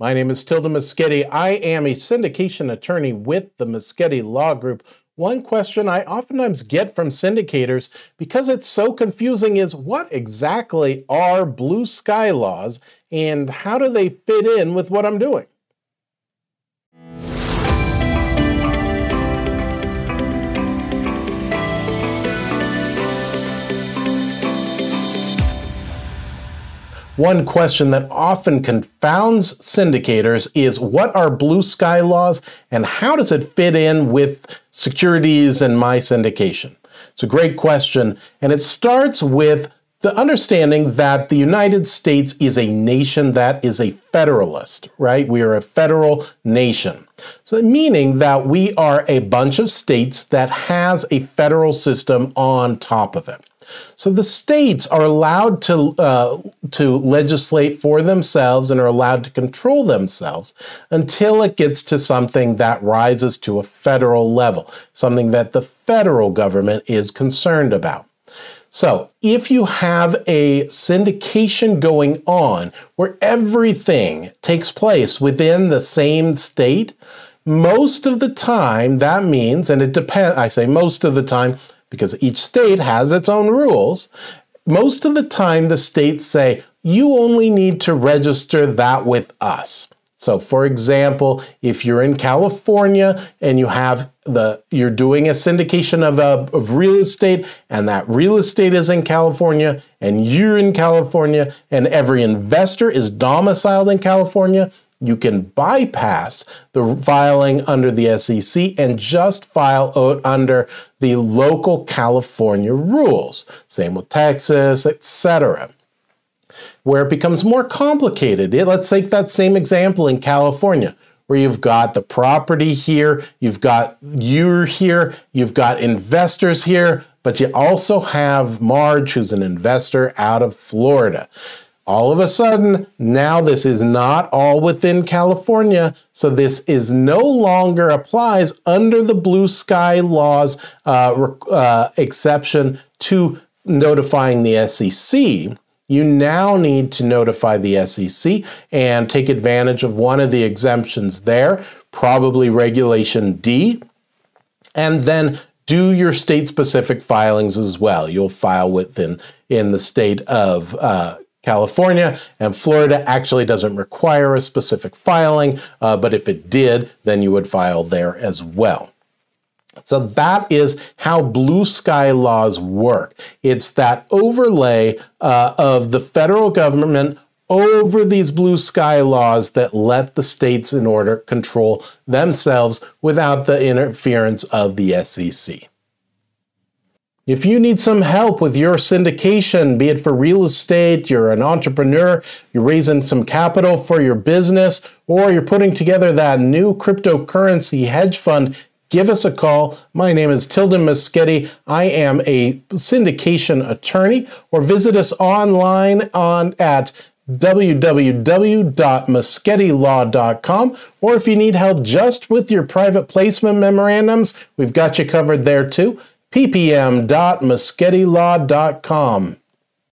My name is Tilden Moschetti. I am a syndication attorney with the Moschetti Law Group. One question I oftentimes get from syndicators, because it's so confusing, is what exactly are blue sky laws and how do they fit in with what I'm doing? One question that often confounds syndicators is what are blue sky laws and how does it fit in with securities and my syndication? It's a great question, and it starts with the understanding that the United States is a nation that is a federalist, right? We are a federal nation. So meaning that we are a bunch of states that has a federal system on top of it. So the states are allowed to uh, to legislate for themselves and are allowed to control themselves until it gets to something that rises to a federal level, something that the federal government is concerned about. So, if you have a syndication going on where everything takes place within the same state, most of the time that means, and it depends, I say most of the time, because each state has its own rules. Most of the time, the states say, you only need to register that with us. So for example, if you're in California and you have the you're doing a syndication of, a, of real estate and that real estate is in California and you're in California and every investor is domiciled in California, you can bypass the filing under the SEC and just file out under the local California rules. Same with Texas, etc. Where it becomes more complicated, eh, let's take that same example in California where you've got the property here, you've got you here, you've got investors here, but you also have Marge, who's an investor out of Florida all of a sudden, now this is not all within California, so this is no longer applies under the blue sky laws uh, uh, exception to notifying the SEC. You now need to notify the SEC and take advantage of one of the exemptions there, probably Regulation D, and then do your state specific filings as well. You'll file within in the state of uh, California, and Florida actually doesn't require a specific filing, uh, but if it did, then you would file there as well. So that is how blue sky laws work. It's that overlay uh, of the federal government over these blue sky laws that let the states in order control themselves without the interference of the SEC. If you need some help with your syndication, be it for real estate, you're an entrepreneur, you're raising some capital for your business, or you're putting together that new cryptocurrency hedge fund, give us a call. My name is Tilden Moschetti. I am a syndication attorney, or visit us online on at www.moschettilaw.com or if you need help just with your private placement memorandums, we've got you covered there too ppm.moschettilaw.com.